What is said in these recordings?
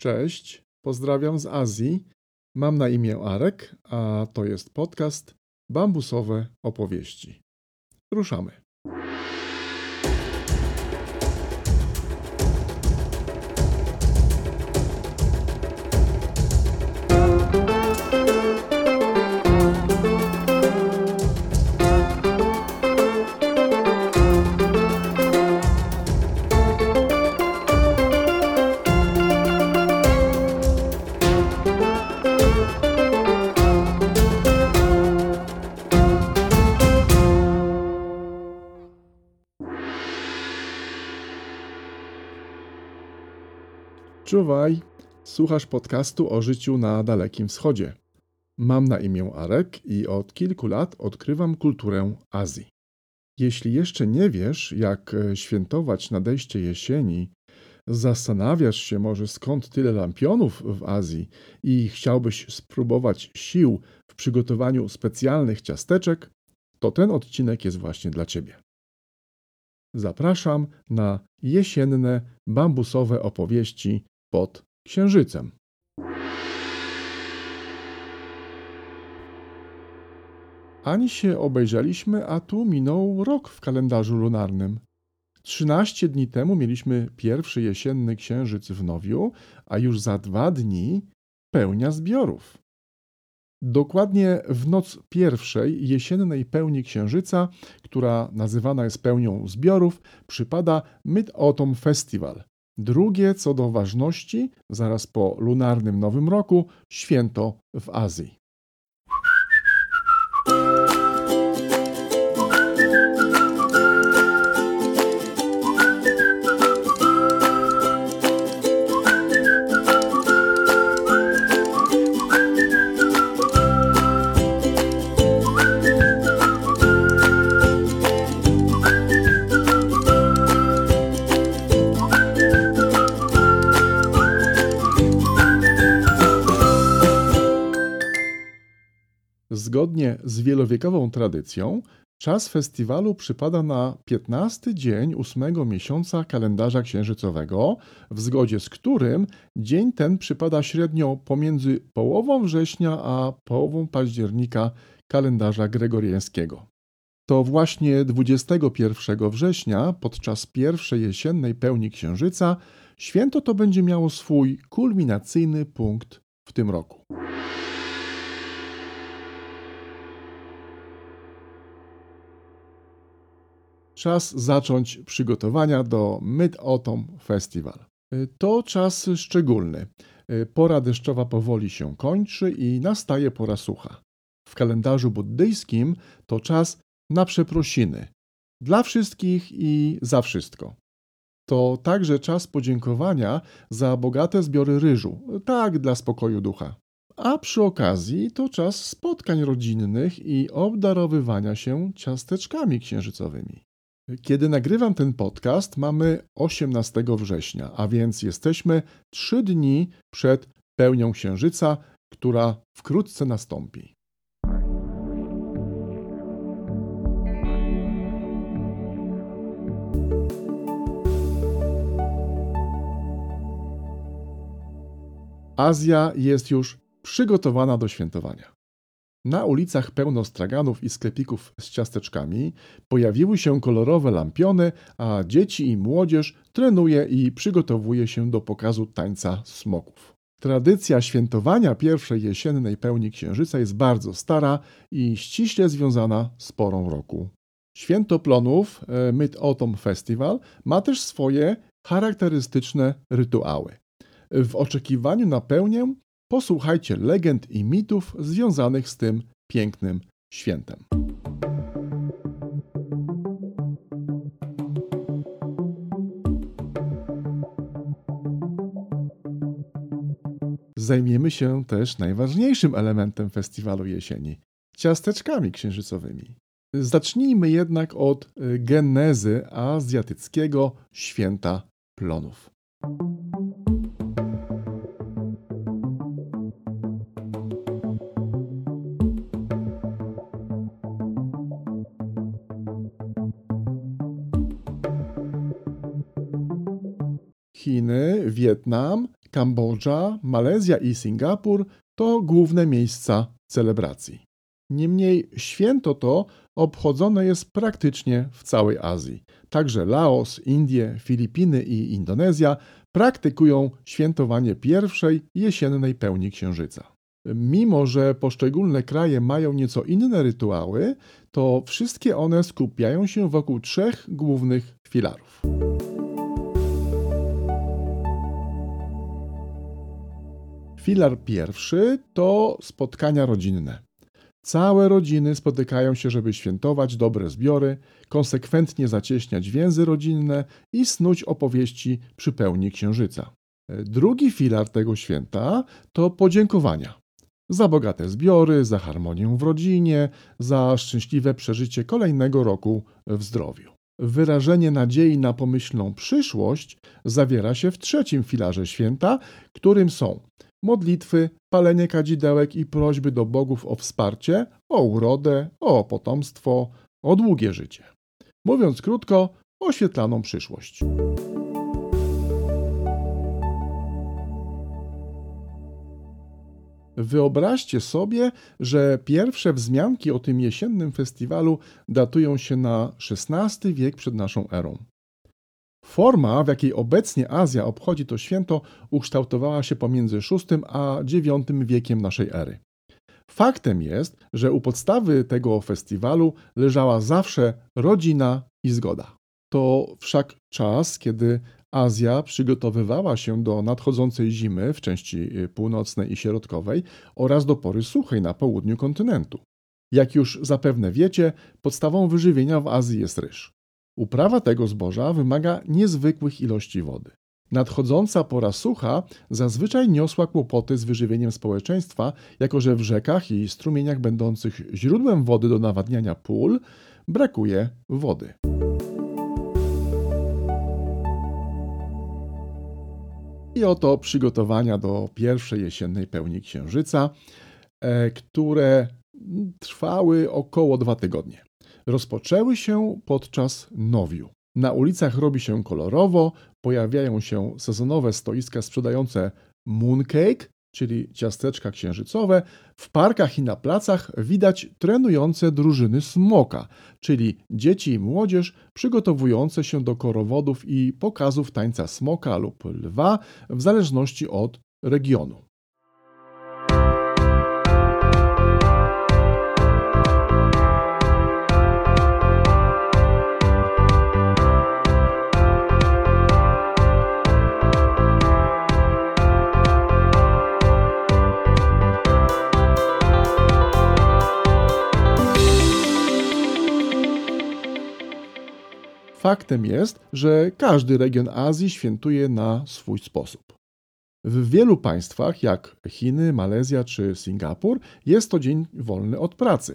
Cześć, pozdrawiam z Azji. Mam na imię Arek, a to jest podcast Bambusowe opowieści. Ruszamy. Czuwaj, słuchasz podcastu o życiu na Dalekim Wschodzie. Mam na imię Arek i od kilku lat odkrywam kulturę Azji. Jeśli jeszcze nie wiesz, jak e, świętować nadejście jesieni, zastanawiasz się może skąd tyle lampionów w Azji i chciałbyś spróbować sił w przygotowaniu specjalnych ciasteczek, to ten odcinek jest właśnie dla Ciebie. Zapraszam na jesienne bambusowe opowieści pod księżycem. Ani się obejrzeliśmy, a tu minął rok w kalendarzu lunarnym. Trzynaście dni temu mieliśmy pierwszy jesienny księżyc w Nowiu, a już za dwa dni pełnia zbiorów. Dokładnie w noc pierwszej jesiennej pełni księżyca, która nazywana jest pełnią zbiorów, przypada Mid-Autumn Festival, Drugie co do ważności, zaraz po lunarnym Nowym Roku, święto w Azji. Zgodnie z wielowiekową tradycją, czas festiwalu przypada na 15 dzień ósmego miesiąca kalendarza księżycowego, w zgodzie z którym dzień ten przypada średnio pomiędzy połową września a połową października kalendarza gregoriańskiego. To właśnie 21 września, podczas pierwszej jesiennej pełni księżyca, święto to będzie miało swój kulminacyjny punkt w tym roku. Czas zacząć przygotowania do Mid-Autumn Festival. To czas szczególny. Pora deszczowa powoli się kończy i nastaje pora sucha. W kalendarzu buddyjskim to czas na przeprosiny. Dla wszystkich i za wszystko. To także czas podziękowania za bogate zbiory ryżu, tak dla spokoju ducha. A przy okazji to czas spotkań rodzinnych i obdarowywania się ciasteczkami księżycowymi. Kiedy nagrywam ten podcast, mamy 18 września, a więc jesteśmy trzy dni przed pełnią księżyca, która wkrótce nastąpi. Azja jest już przygotowana do świętowania. Na ulicach pełno straganów i sklepików z ciasteczkami, pojawiły się kolorowe lampiony, a dzieci i młodzież trenuje i przygotowuje się do pokazu tańca smoków. Tradycja świętowania pierwszej jesiennej pełni księżyca jest bardzo stara i ściśle związana z porą roku. Święto plonów e, Mid-Autumn Festival ma też swoje charakterystyczne rytuały. W oczekiwaniu na pełnię posłuchajcie legend i mitów związanych z tym pięknym świętem. Zajmiemy się też najważniejszym elementem festiwalu jesieni ciasteczkami księżycowymi. Zacznijmy jednak od genezy azjatyckiego święta plonów. Chiny, Wietnam, Kambodża, Malezja i Singapur to główne miejsca celebracji. Niemniej święto to obchodzone jest praktycznie w całej Azji. Także Laos, Indie, Filipiny i Indonezja praktykują świętowanie pierwszej jesiennej pełni księżyca. Mimo, że poszczególne kraje mają nieco inne rytuały, to wszystkie one skupiają się wokół trzech głównych filarów. Filar pierwszy to spotkania rodzinne. Całe rodziny spotykają się, żeby świętować dobre zbiory, konsekwentnie zacieśniać więzy rodzinne i snuć opowieści przy pełni księżyca. Drugi filar tego święta to podziękowania. Za bogate zbiory, za harmonię w rodzinie, za szczęśliwe przeżycie kolejnego roku w zdrowiu. Wyrażenie nadziei na pomyślną przyszłość zawiera się w trzecim filarze święta, którym są modlitwy, palenie kadzidełek i prośby do bogów o wsparcie, o urodę, o potomstwo, o długie życie. Mówiąc krótko, oświetlaną przyszłość. Wyobraźcie sobie, że pierwsze wzmianki o tym jesiennym festiwalu datują się na XVI wiek przed naszą erą. Forma, w jakiej obecnie Azja obchodzi to święto, ukształtowała się pomiędzy VI a IX wiekiem naszej ery. Faktem jest, że u podstawy tego festiwalu leżała zawsze rodzina i zgoda. To wszak czas, kiedy Azja przygotowywała się do nadchodzącej zimy w części północnej i środkowej oraz do pory suchej na południu kontynentu. Jak już zapewne wiecie, podstawą wyżywienia w Azji jest ryż. Uprawa tego zboża wymaga niezwykłych ilości wody. Nadchodząca pora sucha zazwyczaj niosła kłopoty z wyżywieniem społeczeństwa, jako że w rzekach i strumieniach będących źródłem wody do nawadniania pól brakuje wody. I oto przygotowania do pierwszej jesiennej pełni księżyca, e, które trwały około dwa tygodnie rozpoczęły się podczas nowiu. Na ulicach robi się kolorowo, pojawiają się sezonowe stoiska sprzedające mooncake, czyli ciasteczka księżycowe. W parkach i na placach widać trenujące drużyny smoka, czyli dzieci i młodzież przygotowujące się do korowodów i pokazów tańca smoka lub lwa w zależności od regionu. Faktem jest, że każdy region Azji świętuje na swój sposób. W wielu państwach, jak Chiny, Malezja czy Singapur, jest to dzień wolny od pracy.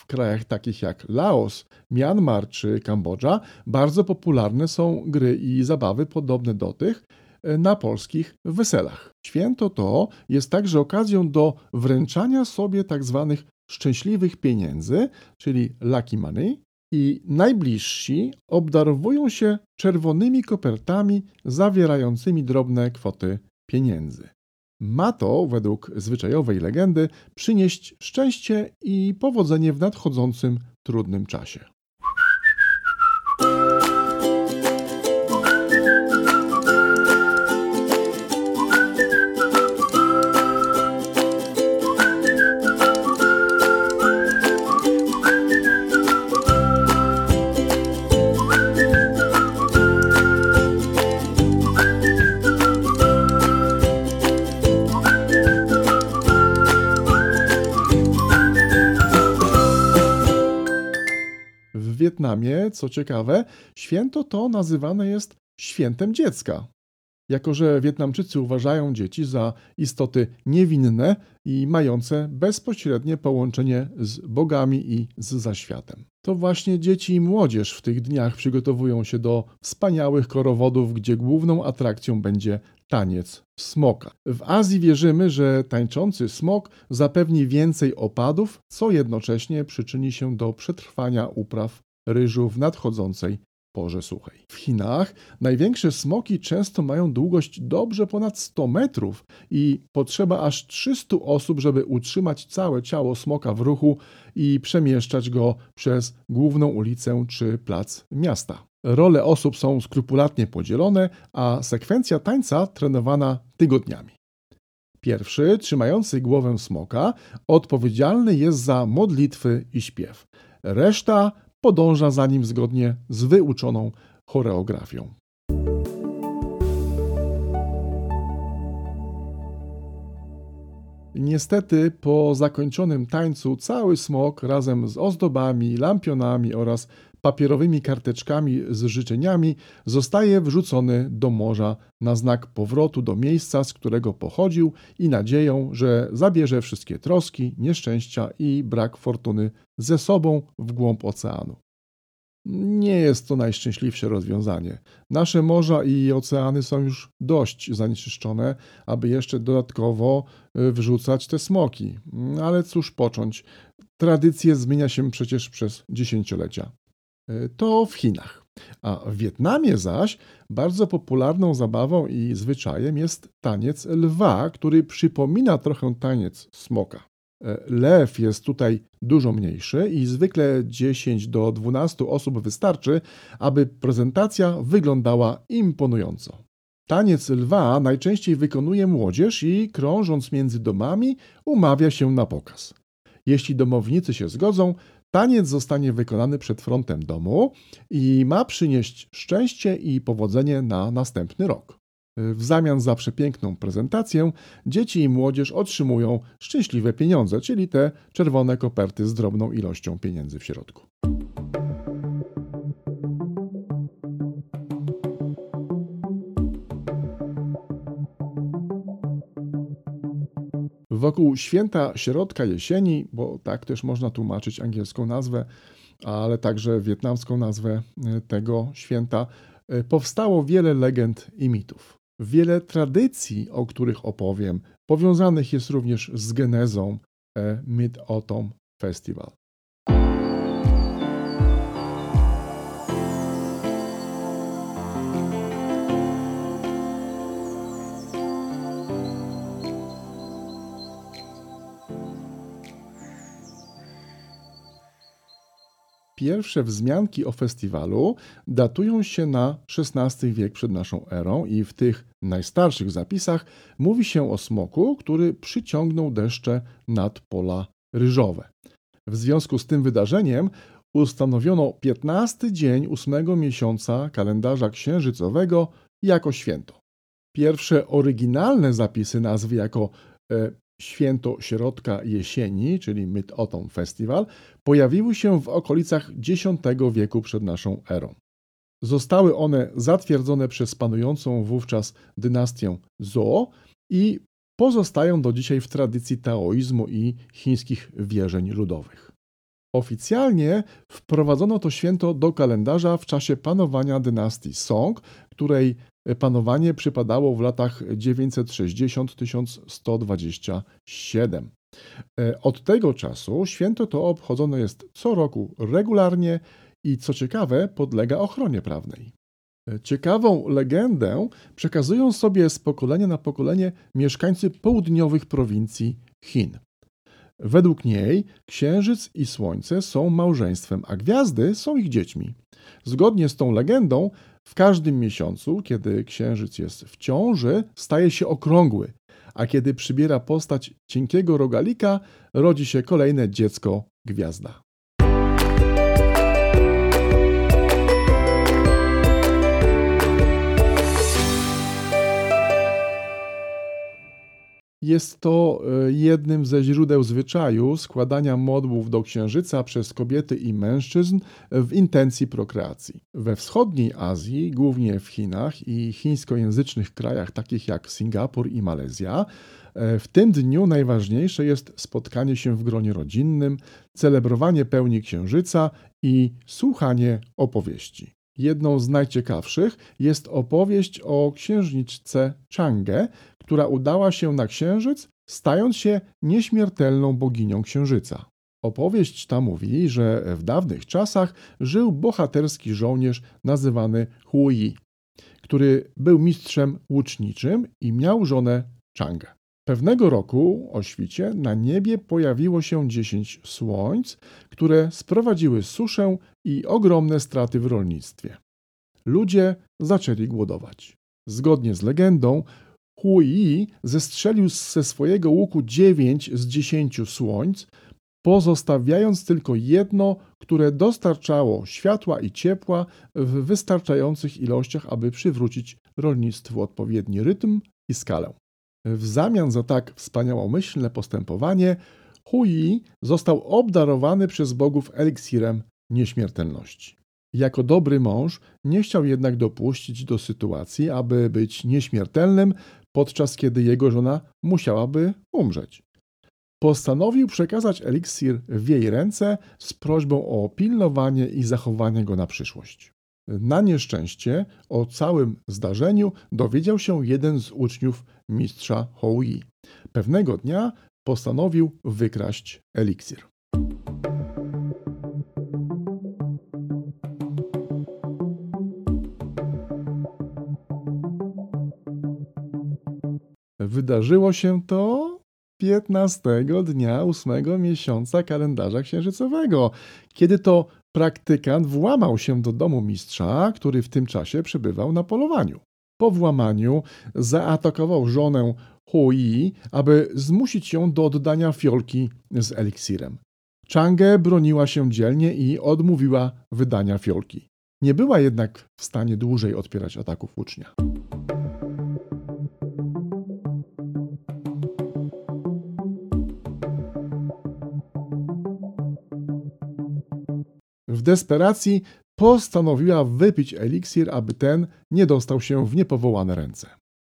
W krajach takich jak Laos, Myanmar czy Kambodża bardzo popularne są gry i zabawy podobne do tych e, na polskich weselach. Święto to jest także okazją do wręczania sobie tzw. Tak szczęśliwych pieniędzy, czyli lucky money, i najbliżsi obdarowują się czerwonymi kopertami zawierającymi drobne kwoty pieniędzy. Ma to, według zwyczajowej legendy, przynieść szczęście i powodzenie w nadchodzącym trudnym czasie. Wietnamie, co ciekawe, święto to nazywane jest świętem dziecka. Jako, że Wietnamczycy uważają dzieci za istoty niewinne i mające bezpośrednie połączenie z bogami i z zaświatem. To właśnie dzieci i młodzież w tych dniach przygotowują się do wspaniałych korowodów, gdzie główną atrakcją będzie taniec smoka. W Azji wierzymy, że tańczący smok zapewni więcej opadów, co jednocześnie przyczyni się do przetrwania upraw ryżu w nadchodzącej porze suchej. W Chinach największe smoki często mają długość dobrze ponad 100 metrów i potrzeba aż 300 osób, żeby utrzymać całe ciało smoka w ruchu i przemieszczać go przez główną ulicę czy plac miasta. Role osób są skrupulatnie podzielone, a sekwencja tańca trenowana tygodniami. Pierwszy, trzymający głowę smoka, odpowiedzialny jest za modlitwy i śpiew. Reszta podąża za nim zgodnie z wyuczoną choreografią. Niestety, po zakończonym tańcu, cały smok razem z ozdobami, lampionami oraz papierowymi karteczkami z życzeniami zostaje wrzucony do morza na znak powrotu do miejsca, z którego pochodził i nadzieją, że zabierze wszystkie troski, nieszczęścia i brak fortuny ze sobą w głąb oceanu. Nie jest to najszczęśliwsze rozwiązanie. Nasze morza i oceany są już dość zanieczyszczone, aby jeszcze dodatkowo y, wrzucać te smoki. Ale cóż począć? Tradycje zmienia się przecież przez dziesięciolecia. To w Chinach. A w Wietnamie zaś bardzo popularną zabawą i zwyczajem jest taniec lwa, który przypomina trochę taniec smoka. E, lew jest tutaj dużo mniejszy i zwykle 10 do 12 osób wystarczy, aby prezentacja wyglądała imponująco. Taniec lwa najczęściej wykonuje młodzież i krążąc między domami umawia się na pokaz. Jeśli domownicy się zgodzą, taniec zostanie wykonany przed frontem domu i ma przynieść szczęście i powodzenie na następny rok. W zamian za przepiękną prezentację dzieci i młodzież otrzymują szczęśliwe pieniądze, czyli te czerwone koperty z drobną ilością pieniędzy w środku. Wokół święta środka jesieni, bo tak też można tłumaczyć angielską nazwę, ale także wietnamską nazwę tego święta, powstało wiele legend i mitów. Wiele tradycji, o których opowiem, powiązanych jest również z genezą e, Mid-Autumn Festival. Pierwsze wzmianki o festiwalu datują się na XVI wiek przed naszą erą i w tych najstarszych zapisach mówi się o smoku, który przyciągnął deszcze nad pola ryżowe. W związku z tym wydarzeniem ustanowiono 15 dzień ósmego miesiąca kalendarza księżycowego jako święto. Pierwsze oryginalne zapisy nazwy jako e, święto środka jesieni, czyli Mid-Autumn Festival, pojawiły się w okolicach X wieku przed naszą erą. Zostały one zatwierdzone przez panującą wówczas dynastię Zhou i pozostają do dzisiaj w tradycji taoizmu i chińskich wierzeń ludowych. Oficjalnie wprowadzono to święto do kalendarza w czasie panowania dynastii Song, której panowanie przypadało w latach 960-1127. E, od tego czasu święto to obchodzone jest co roku regularnie i co ciekawe podlega ochronie prawnej. E, ciekawą legendę przekazują sobie z pokolenia na pokolenie mieszkańcy południowych prowincji Chin. Według niej księżyc i słońce są małżeństwem, a gwiazdy są ich dziećmi. Zgodnie z tą legendą, w każdym miesiącu, kiedy księżyc jest w ciąży, staje się okrągły, a kiedy przybiera postać cienkiego rogalika, rodzi się kolejne dziecko gwiazda. Jest to e, jednym ze źródeł zwyczaju składania modłów do księżyca przez kobiety i mężczyzn w intencji prokreacji. We wschodniej Azji, głównie w Chinach i chińskojęzycznych krajach takich jak Singapur i Malezja, e, w tym dniu najważniejsze jest spotkanie się w gronie rodzinnym, celebrowanie pełni księżyca i słuchanie opowieści. Jedną z najciekawszych jest opowieść o księżniczce Chang'e, która udała się na księżyc, stając się nieśmiertelną boginią księżyca. Opowieść ta mówi, że w dawnych czasach żył bohaterski żołnierz nazywany Hui, który był mistrzem łuczniczym i miał żonę Changę. Pewnego roku o świcie na niebie pojawiło się dziesięć słońc, które sprowadziły suszę i ogromne straty w rolnictwie. Ludzie zaczęli głodować. Zgodnie z legendą, Hui zestrzelił ze swojego łuku dziewięć z dziesięciu słońc, pozostawiając tylko jedno, które dostarczało światła i ciepła w wystarczających ilościach, aby przywrócić rolnictwu odpowiedni rytm i skalę. W zamian za tak wspaniałomyślne postępowanie, Hui został obdarowany przez bogów eliksirem nieśmiertelności. Jako dobry mąż nie chciał jednak dopuścić do sytuacji, aby być nieśmiertelnym, podczas kiedy jego żona musiałaby umrzeć. Postanowił przekazać eliksir w jej ręce z prośbą o pilnowanie i zachowanie go na przyszłość. Na nieszczęście o całym zdarzeniu dowiedział się jeden z uczniów mistrza Houi. Pewnego dnia postanowił wykraść eliksir. Wydarzyło się to 15 dnia ósmego miesiąca kalendarza księżycowego, kiedy to praktykant włamał się do domu mistrza, który w tym czasie przebywał na polowaniu. Po włamaniu zaatakował żonę Hui, aby zmusić ją do oddania fiolki z eliksirem. Chang'e broniła się dzielnie i odmówiła wydania fiolki. Nie była jednak w stanie dłużej odpierać ataków ucznia. W desperacji postanowiła wypić eliksir, aby ten nie dostał się w niepowołane ręce.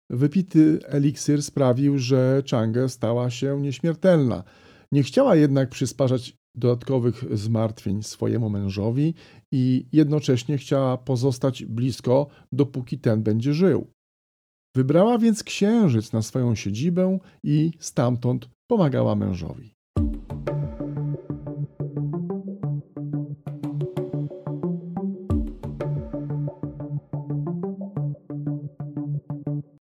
Wypity eliksir sprawił, że Chang'e stała się nieśmiertelna. Nie chciała jednak przysparzać dodatkowych zmartwień swojemu mężowi i jednocześnie chciała pozostać blisko, dopóki ten będzie żył. Wybrała więc księżyc na swoją siedzibę i stamtąd pomagała mężowi.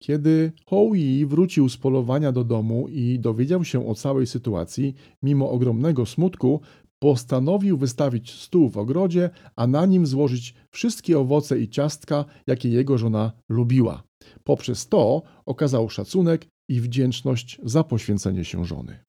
Kiedy Houi wrócił z polowania do domu i dowiedział się o całej sytuacji, mimo ogromnego smutku, postanowił wystawić stół w ogrodzie, a na nim złożyć wszystkie owoce i ciastka, jakie jego żona lubiła. Poprzez to okazał szacunek i wdzięczność za poświęcenie się żony.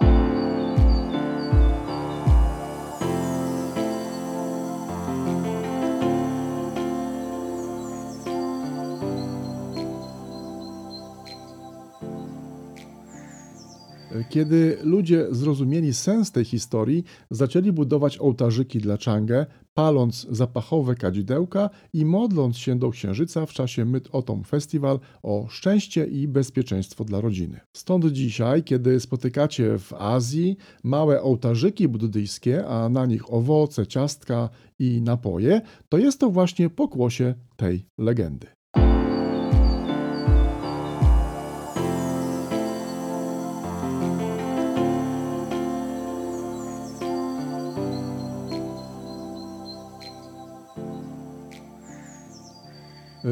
Kiedy ludzie zrozumieli sens tej historii, zaczęli budować ołtarzyki dla Chang'e, paląc zapachowe kadzidełka i modląc się do księżyca w czasie Mid-Autumn Festival o szczęście i bezpieczeństwo dla rodziny. Stąd dzisiaj, kiedy spotykacie w Azji małe ołtarzyki buddyjskie, a na nich owoce, ciastka i napoje, to jest to właśnie pokłosie tej legendy.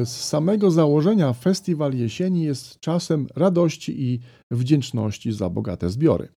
Z samego założenia festiwal jesieni jest czasem radości i wdzięczności za bogate zbiory.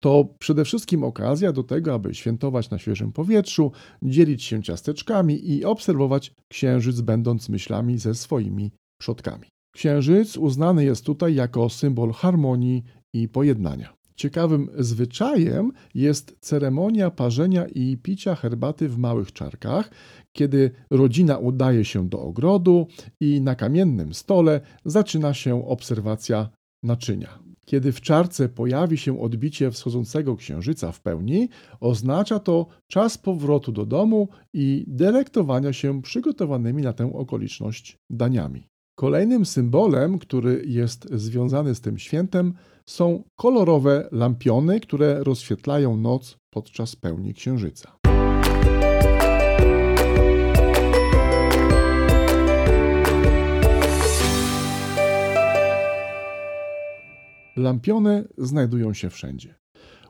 To przede wszystkim okazja do tego, aby świętować na świeżym powietrzu, dzielić się ciasteczkami i obserwować księżyc, będąc myślami ze swoimi przodkami. Księżyc uznany jest tutaj jako symbol harmonii i pojednania. Ciekawym zwyczajem jest ceremonia parzenia i picia herbaty w małych czarkach, kiedy rodzina udaje się do ogrodu i na kamiennym stole zaczyna się obserwacja naczynia. Kiedy w czarce pojawi się odbicie wschodzącego księżyca w pełni, oznacza to czas powrotu do domu i delektowania się przygotowanymi na tę okoliczność daniami. Kolejnym symbolem, który jest związany z tym świętem, są kolorowe lampiony, które rozświetlają noc podczas pełni księżyca. Lampiony znajdują się wszędzie.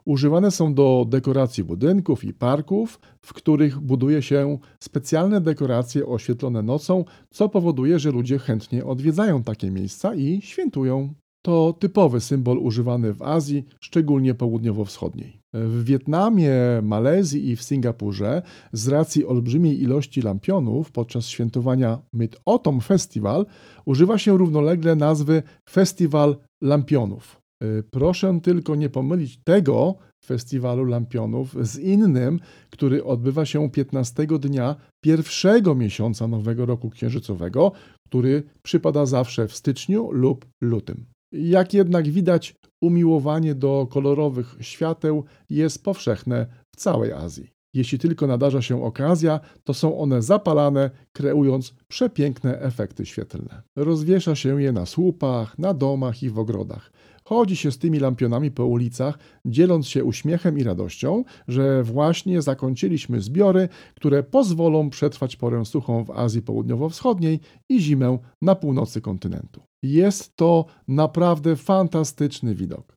Używane są do dekoracji budynków i parków, w których buduje się specjalne dekoracje oświetlone nocą, co powoduje, że ludzie chętnie odwiedzają takie miejsca i świętują. To typowy symbol używany w Azji, szczególnie południowo-wschodniej. W Wietnamie, Malezji i w Singapurze z racji olbrzymiej ilości lampionów podczas świętowania Mid-Autumn Festival używa się równolegle nazwy Festiwal Lampionów. Y, proszę tylko nie pomylić tego festiwalu lampionów z innym, który odbywa się 15 dnia pierwszego miesiąca nowego roku księżycowego, który przypada zawsze w styczniu lub lutym. Jak jednak widać, umiłowanie do kolorowych świateł jest powszechne w całej Azji. Jeśli tylko nadarza się okazja, to są one zapalane, kreując przepiękne efekty świetlne. Rozwiesza się je na słupach, na domach i w ogrodach. Chodzi się z tymi lampionami po ulicach, dzieląc się uśmiechem i radością, że właśnie zakończyliśmy zbiory, które pozwolą przetrwać porę suchą w Azji Południowo-Wschodniej i zimę na północy kontynentu. Jest to naprawdę fantastyczny widok.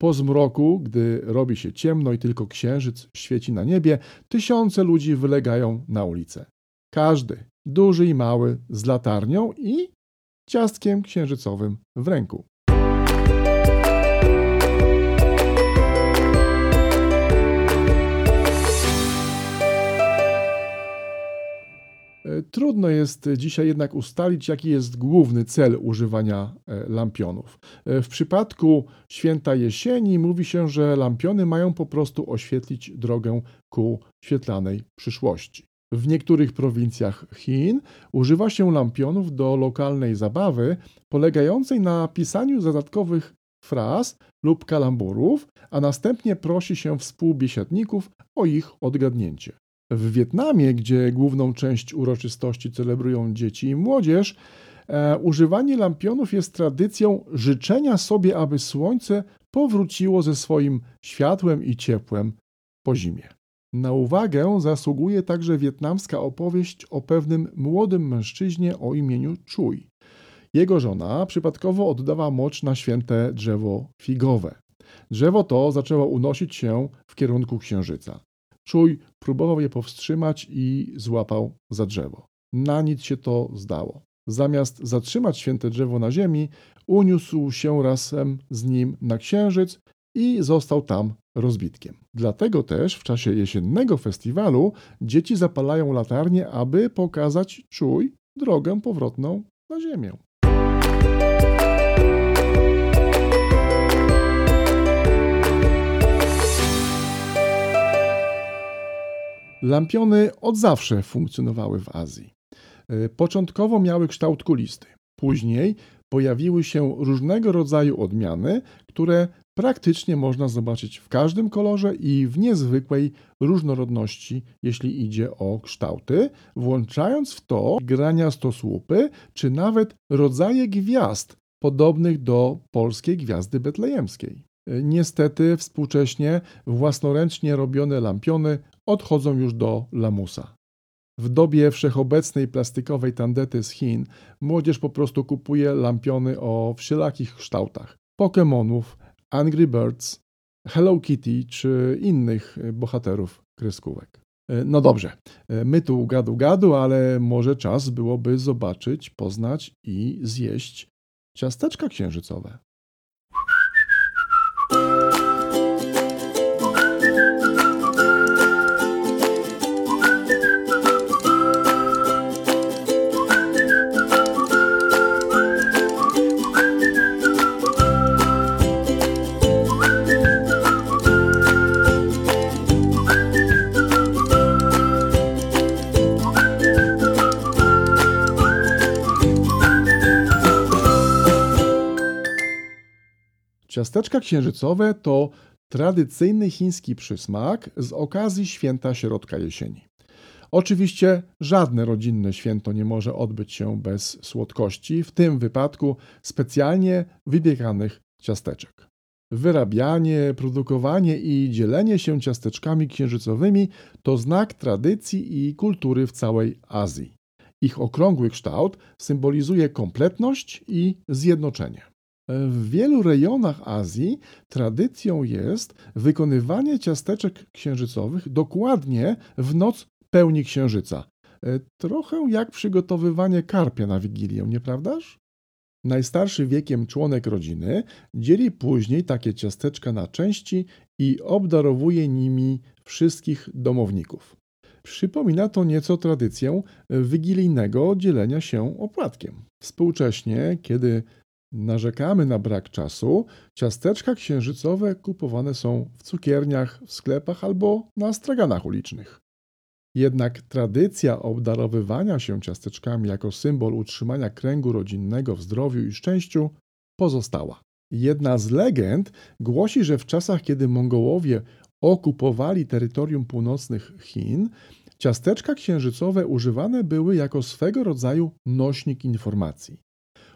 Po zmroku, gdy robi się ciemno i tylko księżyc świeci na niebie, tysiące ludzi wylegają na ulicę. Każdy, duży i mały, z latarnią i ciastkiem księżycowym w ręku. Trudno jest dzisiaj jednak ustalić, jaki jest główny cel używania e, lampionów. E, w przypadku święta jesieni mówi się, że lampiony mają po prostu oświetlić drogę ku świetlanej przyszłości. W niektórych prowincjach Chin używa się lampionów do lokalnej zabawy polegającej na pisaniu dodatkowych fraz lub kalamburów, a następnie prosi się współbiesiadników o ich odgadnięcie. W Wietnamie, gdzie główną część uroczystości celebrują dzieci i młodzież, e, używanie lampionów jest tradycją życzenia sobie, aby słońce powróciło ze swoim światłem i ciepłem po zimie. Na uwagę zasługuje także wietnamska opowieść o pewnym młodym mężczyźnie o imieniu Czuj. Jego żona przypadkowo oddała mocz na święte drzewo figowe. Drzewo to zaczęło unosić się w kierunku księżyca. Czuj próbował je powstrzymać i złapał za drzewo. Na nic się to zdało. Zamiast zatrzymać święte drzewo na ziemi, uniósł się razem z nim na księżyc i został tam rozbitkiem. Dlatego też w czasie jesiennego festiwalu dzieci zapalają latarnie, aby pokazać czuj drogę powrotną na ziemię. Lampiony od zawsze funkcjonowały w Azji. E, początkowo miały kształt kulisty. Później pojawiły się różnego rodzaju odmiany, które praktycznie można zobaczyć w każdym kolorze i w niezwykłej różnorodności, jeśli idzie o kształty, włączając w to grania stosłupy czy nawet rodzaje gwiazd podobnych do polskiej gwiazdy betlejemskiej. E, niestety współcześnie własnoręcznie robione lampiony odchodzą już do lamusa. W dobie wszechobecnej plastikowej tandety z Chin młodzież po prostu kupuje lampiony o wszelakich kształtach. Pokémonów, Angry Birds, Hello Kitty czy innych bohaterów kreskówek. E, no dobrze, e, my tu gadu gadu, ale może czas byłoby zobaczyć, poznać i zjeść ciasteczka księżycowe. Ciasteczka księżycowe to tradycyjny chiński przysmak z okazji święta środka jesieni. Oczywiście żadne rodzinne święto nie może odbyć się bez słodkości, w tym wypadku specjalnie wybieganych ciasteczek. Wyrabianie, produkowanie i dzielenie się ciasteczkami księżycowymi to znak tradycji i kultury w całej Azji. Ich okrągły kształt symbolizuje kompletność i zjednoczenie. W wielu rejonach Azji tradycją jest wykonywanie ciasteczek księżycowych dokładnie w noc pełni księżyca. E, trochę jak przygotowywanie karpia na Wigilię, nieprawdaż? Najstarszy wiekiem członek rodziny dzieli później takie ciasteczka na części i obdarowuje nimi wszystkich domowników. Przypomina to nieco tradycję wigilijnego dzielenia się opłatkiem. Współcześnie, kiedy narzekamy na brak czasu, ciasteczka księżycowe kupowane są w cukierniach, w sklepach albo na straganach ulicznych. Jednak tradycja obdarowywania się ciasteczkami jako symbol utrzymania kręgu rodzinnego w zdrowiu i szczęściu pozostała. Jedna z legend głosi, że w czasach, kiedy Mongołowie okupowali terytorium północnych Chin, ciasteczka księżycowe używane były jako swego rodzaju nośnik informacji.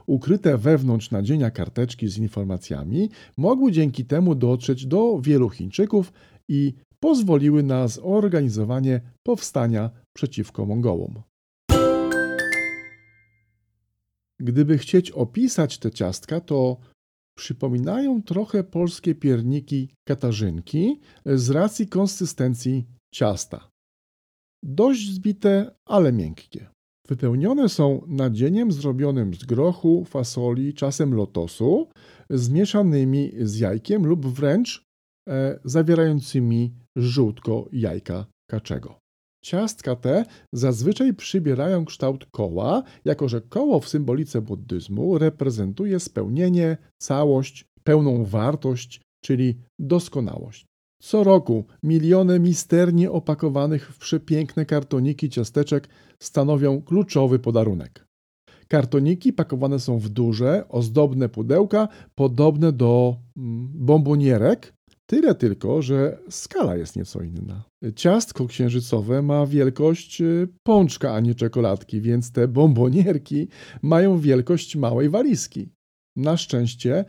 Ukryte wewnątrz nadzienia karteczki z informacjami mogły dzięki temu dotrzeć do wielu Chińczyków i pozwoliły na zorganizowanie powstania przeciwko Mongołom. Gdyby chcieć opisać te ciastka, to przypominają trochę polskie pierniki katarzynki z racji konsystencji ciasta. Dość zbite, ale miękkie. Wypełnione są nadzieniem zrobionym z grochu, fasoli, czasem lotosu, zmieszanymi z jajkiem lub wręcz e, zawierającymi żółtko jajka kaczego. Ciastka te zazwyczaj przybierają kształt koła, jako że koło w symbolice buddyzmu reprezentuje spełnienie, całość, pełną wartość, czyli doskonałość. Co roku miliony misternie opakowanych w przepiękne kartoniki ciasteczek stanowią kluczowy podarunek. Kartoniki pakowane są w duże, ozdobne pudełka, podobne do mm, bombonierek, Tyle tylko, że skala jest nieco inna. Ciastko księżycowe ma wielkość y, pączka, a nie czekoladki, więc te bombonierki mają wielkość małej walizki. Na szczęście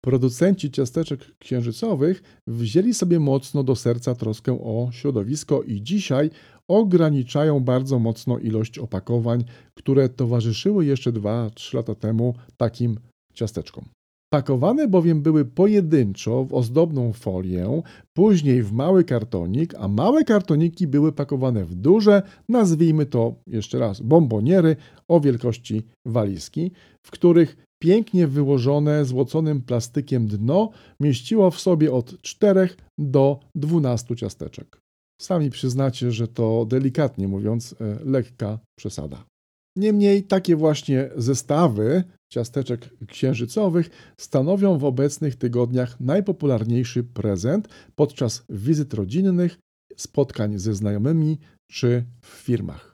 producenci ciasteczek księżycowych wzięli sobie mocno do serca troskę o środowisko i dzisiaj ograniczają bardzo mocno ilość opakowań, które towarzyszyły jeszcze 2-3 lata temu takim ciasteczkom. Pakowane bowiem były pojedynczo w ozdobną folię, później w mały kartonik, a małe kartoniki były pakowane w duże, nazwijmy to jeszcze raz, bomboniery o wielkości walizki, w których pięknie wyłożone złoconym plastykiem dno mieściło w sobie od 4 do 12 ciasteczek. Sami przyznacie, że to delikatnie mówiąc e, lekka przesada. Niemniej takie właśnie zestawy ciasteczek księżycowych stanowią w obecnych tygodniach najpopularniejszy prezent podczas wizyt rodzinnych, spotkań ze znajomymi czy w firmach.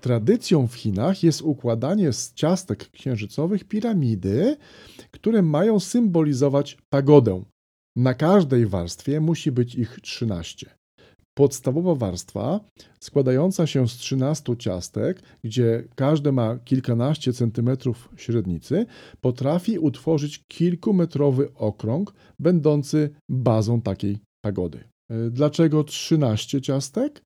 Tradycją w Chinach jest układanie z ciastek księżycowych piramidy, które mają symbolizować pagodę. Na każdej warstwie musi być ich 13. Podstawowa warstwa, składająca się z 13 ciastek, gdzie każde ma kilkanaście centymetrów średnicy, potrafi utworzyć kilkumetrowy okrąg, będący bazą takiej pagody. Dlaczego 13 ciastek?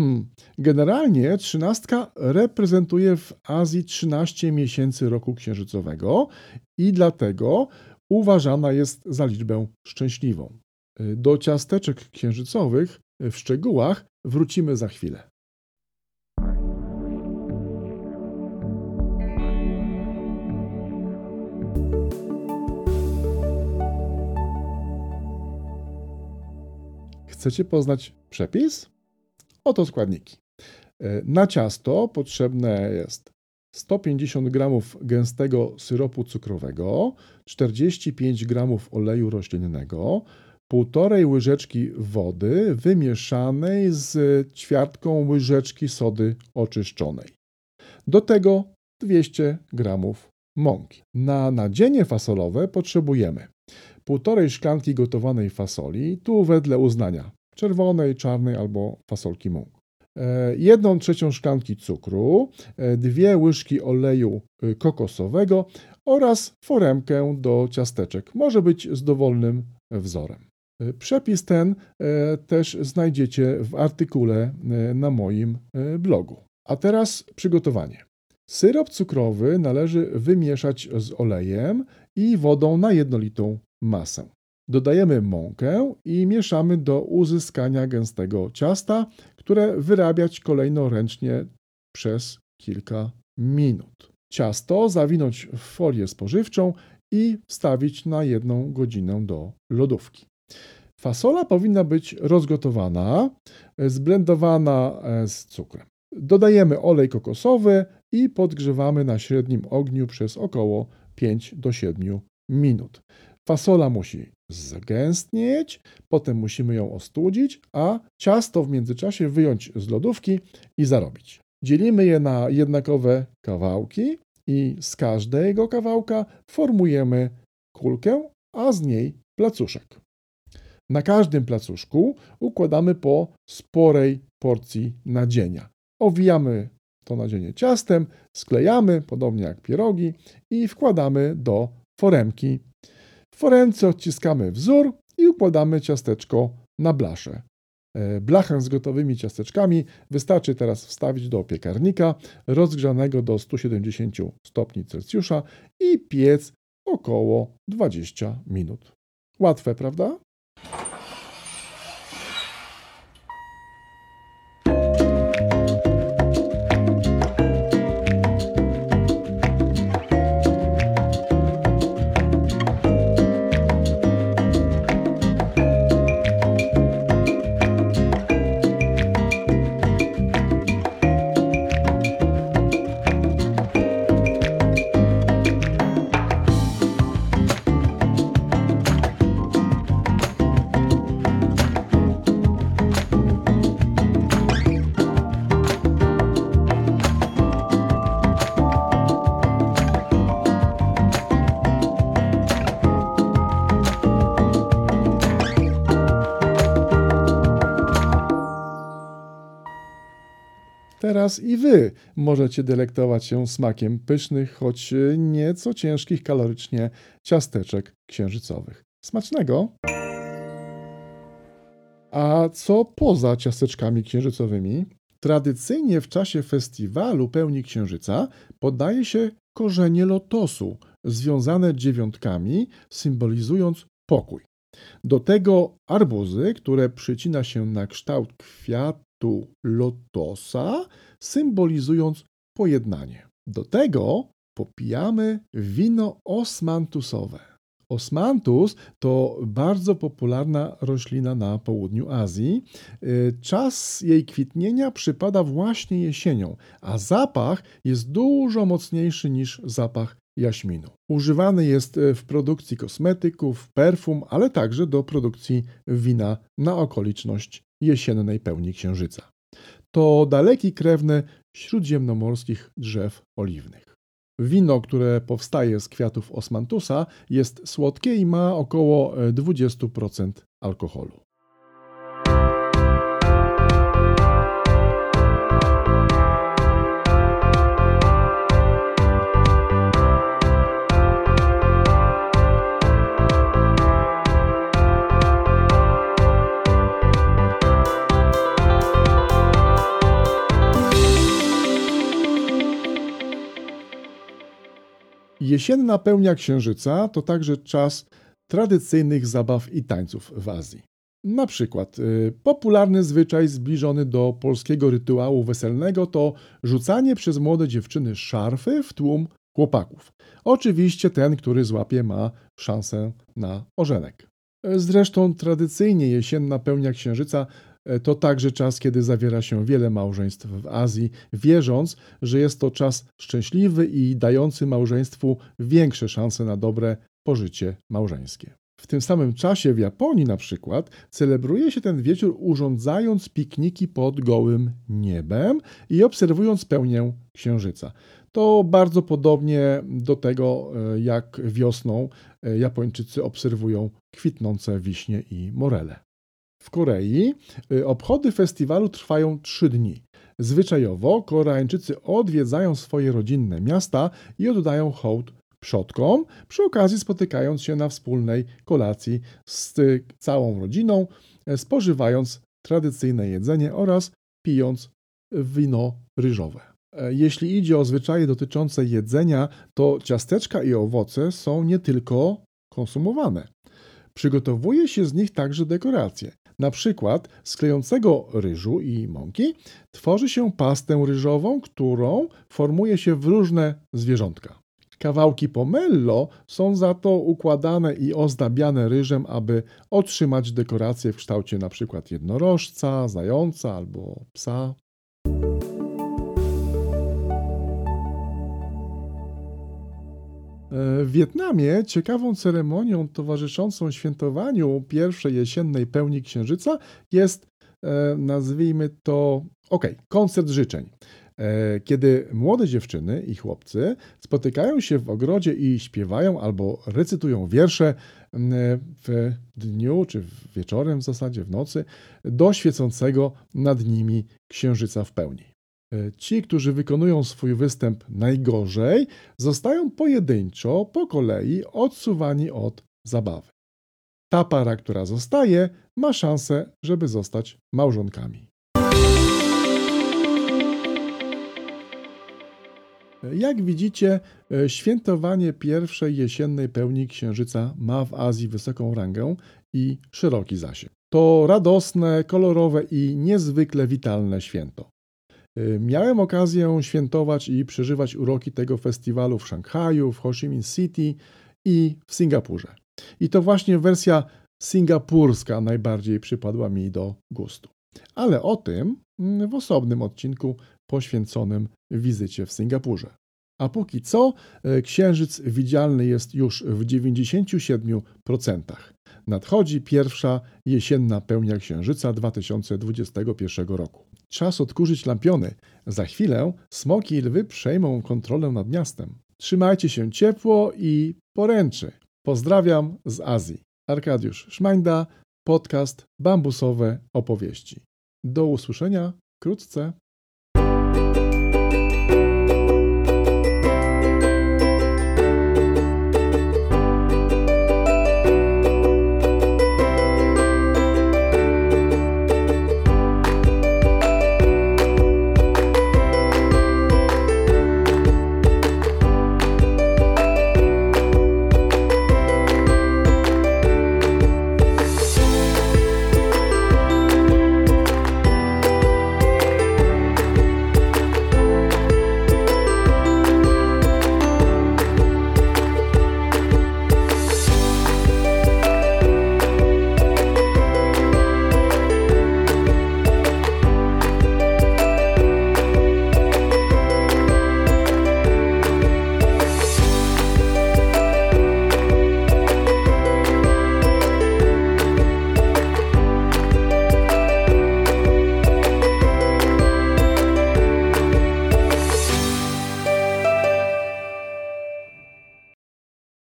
Hmm. Generalnie trzynastka reprezentuje w Azji 13 miesięcy roku księżycowego i dlatego uważana jest za liczbę szczęśliwą. Do ciasteczek księżycowych w szczegółach wrócimy za chwilę. Chcecie poznać przepis? Oto składniki. E, na ciasto potrzebne jest 150 g gęstego syropu cukrowego, 45 g oleju roślinnego, 1,5 łyżeczki wody wymieszanej z ćwiartką łyżeczki sody oczyszczonej. Do tego 200 g mąki. Na nadzienie fasolowe potrzebujemy 1,5 szklanki gotowanej fasoli, tu wedle uznania czerwonej, czarnej albo fasolki mung. E, jedną trzecią szklanki cukru, e, dwie łyżki oleju e, kokosowego oraz foremkę do ciasteczek. Może być z dowolnym wzorem. Przepis ten też znajdziecie w artykule na moim blogu. A teraz przygotowanie. Syrop cukrowy należy wymieszać z olejem i wodą na jednolitą masę. Dodajemy mąkę i mieszamy do uzyskania gęstego ciasta, które wyrabiać kolejno ręcznie przez kilka minut. Ciasto zawinąć w folię spożywczą i wstawić na jedną godzinę do lodówki. Fasola powinna być rozgotowana, zblendowana e, z cukrem. Dodajemy olej kokosowy i podgrzewamy na średnim ogniu przez około 5 do 7 minut. Fasola musi zagęstnieć, potem musimy ją ostudzić, a ciasto w międzyczasie wyjąć z lodówki i zarobić. Dzielimy je na jednakowe kawałki i z każdego kawałka formujemy kulkę, a z niej placuszek. Na każdym placuszku układamy po sporej porcji nadzienia. Owijamy to nadzienie ciastem, sklejamy, podobnie jak pierogi, i wkładamy do foremki. W foremce odciskamy wzór i układamy ciasteczko na blaszę. E, blachę z gotowymi ciasteczkami wystarczy teraz wstawić do piekarnika rozgrzanego do 170 stopni Celsjusza i piec około 20 minut. Łatwe, prawda? Możecie delektować się smakiem pysznych, choć nieco ciężkich kalorycznie ciasteczek księżycowych. Smacznego! A co poza ciasteczkami księżycowymi? Tradycyjnie w czasie festiwalu pełni księżyca podaje się korzenie lotosu związane dziewiątkami, symbolizując pokój. Do tego arbuzy, które przycina się na kształt kwiat kwiatu lotosa, symbolizując pojednanie. Do tego popijamy wino osmantusowe. Osmantus to bardzo popularna roślina na południu Azji. Y, czas jej kwitnienia przypada właśnie jesienią, a zapach jest dużo mocniejszy niż zapach jaśminu. Używany jest w produkcji kosmetyków, perfum, ale także do produkcji wina na okoliczność jesiennej pełni księżyca. To daleki krewny śródziemnomorskich drzew oliwnych. Wino, które powstaje z kwiatów osmantusa, jest słodkie i ma około 20% alkoholu. Jesienna pełnia księżyca to także czas tradycyjnych zabaw i tańców w Azji. Na przykład y, popularny zwyczaj zbliżony do polskiego rytuału weselnego to rzucanie przez młode dziewczyny szarfy w tłum chłopaków. Oczywiście ten, który złapie, ma szansę na ożenek. Zresztą tradycyjnie jesienna pełnia księżyca to także czas, kiedy zawiera się wiele małżeństw w Azji, wierząc, że jest to czas szczęśliwy i dający małżeństwu większe szanse na dobre pożycie małżeńskie. W tym samym czasie w Japonii na przykład celebruje się ten wieczór urządzając pikniki pod gołym niebem i obserwując pełnię księżyca. To bardzo podobnie do tego, e, jak wiosną e, Japończycy obserwują kwitnące wiśnie i morele. W Korei y, obchody festiwalu trwają trzy dni. Zwyczajowo Koreańczycy odwiedzają swoje rodzinne miasta i oddają hołd przodkom, przy okazji spotykając się na wspólnej kolacji z całą rodziną, e, spożywając tradycyjne jedzenie oraz pijąc wino ryżowe. E, jeśli idzie o zwyczaje dotyczące jedzenia, to ciasteczka i owoce są nie tylko konsumowane. Przygotowuje się z nich także dekoracje. Na przykład z klejącego ryżu i mąki tworzy się pastę ryżową, którą formuje się w różne zwierzątka. Kawałki pomello są za to układane i ozdabiane ryżem, aby otrzymać dekorację w kształcie np. jednorożca, zająca albo psa. W Wietnamie ciekawą ceremonią towarzyszącą świętowaniu pierwszej jesiennej pełni księżyca jest, e, nazwijmy to, ok, koncert życzeń. E, kiedy młode dziewczyny i chłopcy spotykają się w ogrodzie i śpiewają albo recytują wiersze w dniu czy wieczorem w zasadzie w nocy do świecącego nad nimi księżyca w pełni. E, ci, którzy wykonują swój występ najgorzej, zostają pojedynczo, po kolei odsuwani od zabawy. Ta para, która zostaje, ma szansę, żeby zostać małżonkami. Jak widzicie, e, świętowanie pierwszej jesiennej pełni księżyca ma w Azji wysoką rangę i szeroki zasięg. To radosne, kolorowe i niezwykle witalne święto. E, miałem okazję świętować i przeżywać uroki tego festiwalu w Szanghaju, w Ho Chi Minh City i w Singapurze. I to właśnie wersja singapurska najbardziej przypadła mi do gustu. Ale o tym w osobnym odcinku poświęconym wizycie w Singapurze. A póki co e, księżyc widzialny jest już w 97%. Nadchodzi pierwsza jesienna pełnia księżyca 2021 roku. Czas odkurzyć lampiony. Za chwilę smoki i lwy przejmą kontrolę nad miastem. Trzymajcie się ciepło i poręczy. Pozdrawiam z Azji. Arkadiusz Szmańda, podcast Bambusowe Opowieści. Do usłyszenia wkrótce.